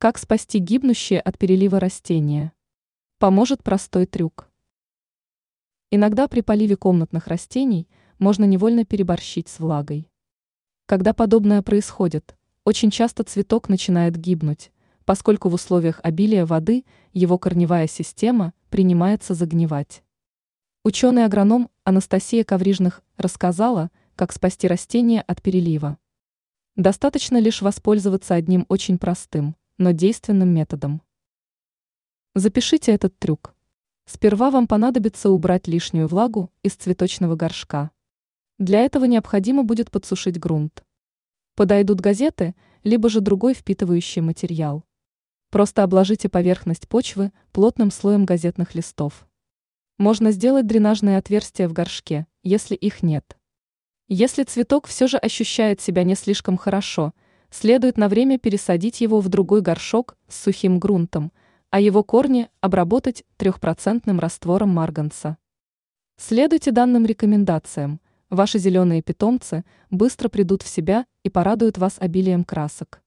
Как спасти гибнущие от перелива растения? Поможет простой трюк. Иногда при поливе комнатных растений можно невольно переборщить с влагой. Когда подобное происходит, очень часто цветок начинает гибнуть, поскольку в условиях обилия воды его корневая система принимается загнивать. Ученый-агроном Анастасия Коврижных рассказала, как спасти растения от перелива. Достаточно лишь воспользоваться одним очень простым, но действенным методом. Запишите этот трюк. Сперва вам понадобится убрать лишнюю влагу из цветочного горшка. Для этого необходимо будет подсушить грунт. Подойдут газеты, либо же другой впитывающий материал. Просто обложите поверхность почвы плотным слоем газетных листов. Можно сделать дренажные отверстия в горшке, если их нет. Если цветок все же ощущает себя не слишком хорошо – следует на время пересадить его в другой горшок с сухим грунтом, а его корни обработать трехпроцентным раствором марганца. Следуйте данным рекомендациям. Ваши зеленые питомцы быстро придут в себя и порадуют вас обилием красок.